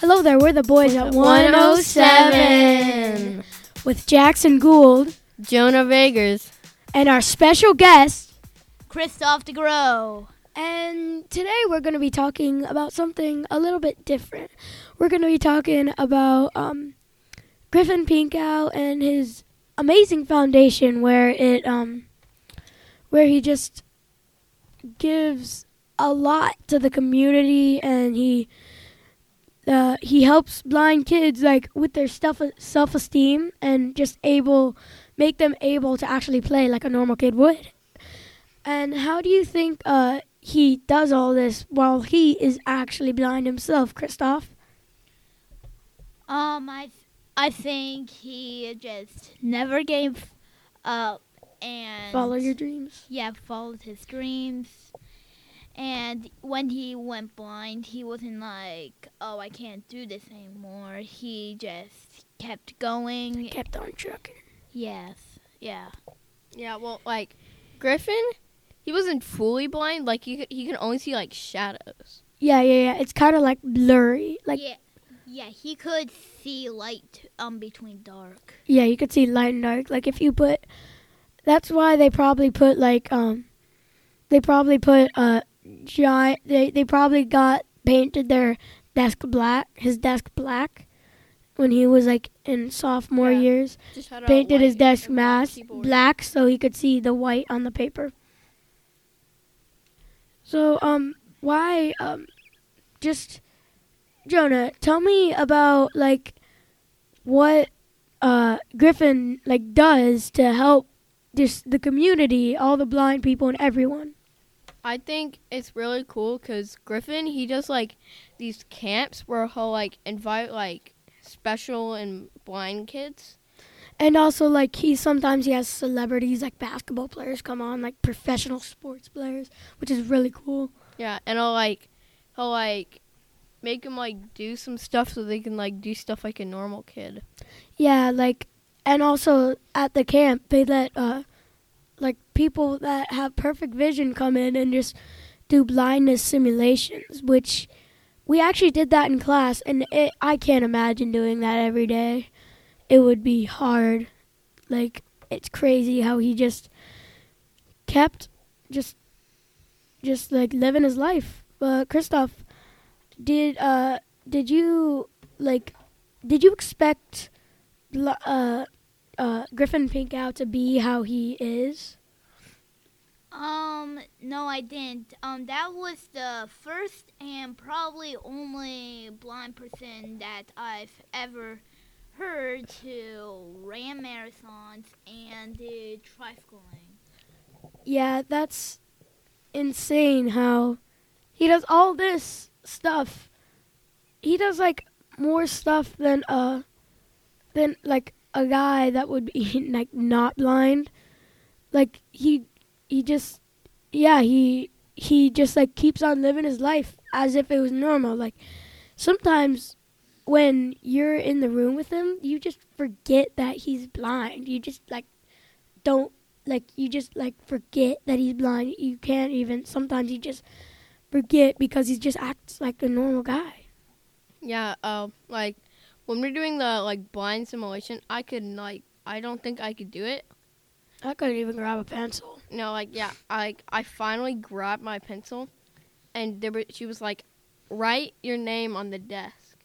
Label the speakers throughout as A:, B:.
A: Hello there, we're the boys at 107 with Jackson Gould
B: Jonah Vagers.
A: and our special guest.
C: Christoph DeGrow.
A: And today we're going to be talking about something a little bit different. We're going to be talking about um, Griffin Pinkow and his amazing foundation, where it um, where he just gives a lot to the community, and he uh, he helps blind kids like with their self self esteem and just able make them able to actually play like a normal kid would. And how do you think uh, he does all this while he is actually blind himself, Christoph?
C: Um, I, th- I think he just never gave up and
A: Follow your dreams.
C: yeah followed his dreams. And when he went blind, he wasn't like, "Oh, I can't do this anymore." He just kept going.
A: Kept on trucking.
C: Yes, yeah.
B: Yeah, well, like Griffin, he wasn't fully blind. Like he could, he can only see like shadows.
A: Yeah, yeah, yeah. It's kind of like blurry. Like
C: yeah, yeah. He could see light um between dark.
A: yeah, you could see light and dark. Like if you put, that's why they probably put like um, they probably put uh giant. They they probably got painted their desk black, his desk black, when he was like in sophomore
B: Yeah.
A: years. Painted his desk mask black so he could see the white on the paper. So um, why um, just Jonah, tell me about like what uh Griffin like does to help just the community, all the blind people, and everyone.
B: I think it's really cool because Griffin he does like these camps where he'll like invite like special and blind kids.
A: And also, like he sometimes he has celebrities like basketball players come on, like professional sports players, which is really cool.
B: Yeah, and he'll like he'll like make them like do some stuff so they can like do stuff like a normal kid.
A: Yeah, like, and also at the camp they let uh, like people that have perfect vision come in and just do blindness simulations, which we actually did that in class, and it, I can't imagine doing that every day. It would be hard. Like it's crazy how he just kept just just like living his life. Uh, Christoph, did uh did you like did you expect uh, uh, Griffin Pinkow to be how he is?
C: Um, no, I didn't. Um, that was the first and probably only blind person that I've ever heard to ran marathons and did tricycling.
A: Yeah, that's insane how he does all this stuff. He does like more stuff than uh than like a guy that would be like not blind. Like he he just yeah, he he just like keeps on living his life as if it was normal. Like sometimes when you're in the room with him, you just forget that he's blind. You just like don't like you just like forget that he's blind. You can't even sometimes you just forget because he just acts like a normal guy.
B: Yeah, uh, like when we're doing the like blind simulation, I could like I don't think I could do it.
A: I couldn't even grab a pencil.
B: No, like yeah, I I finally grabbed my pencil, and there were, she was like, "Write your name on the desk,"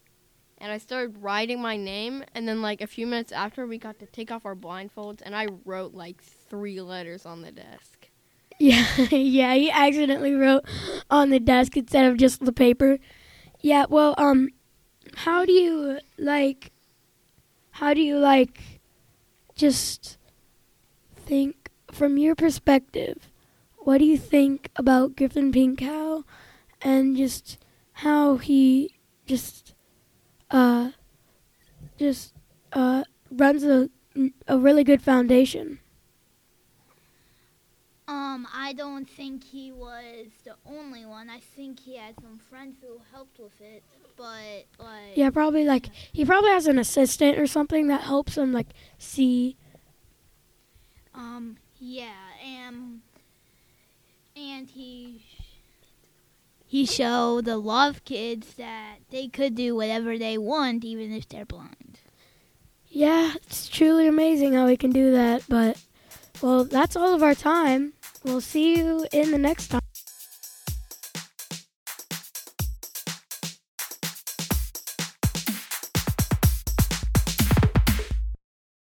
B: and I started writing my name, and then like a few minutes after, we got to take off our blindfolds, and I wrote like three letters on the desk.
A: Yeah, yeah, he accidentally wrote on the desk instead of just the paper. Yeah, well, um how do you like how do you like just think from your perspective, what do you think about Griffin Pinkow and just how he just uh just uh runs a a really good foundation?
C: Um, I don't think he was the only one. I think he had some friends who helped with it, but like
A: Yeah, probably like he probably has an assistant or something that helps him like see.
C: Um, yeah, and and he he showed the love kids that they could do whatever they want, even if they're blind.
A: Yeah, it's truly amazing how we can do that. But, well, that's all of our time. We'll see you in the next time.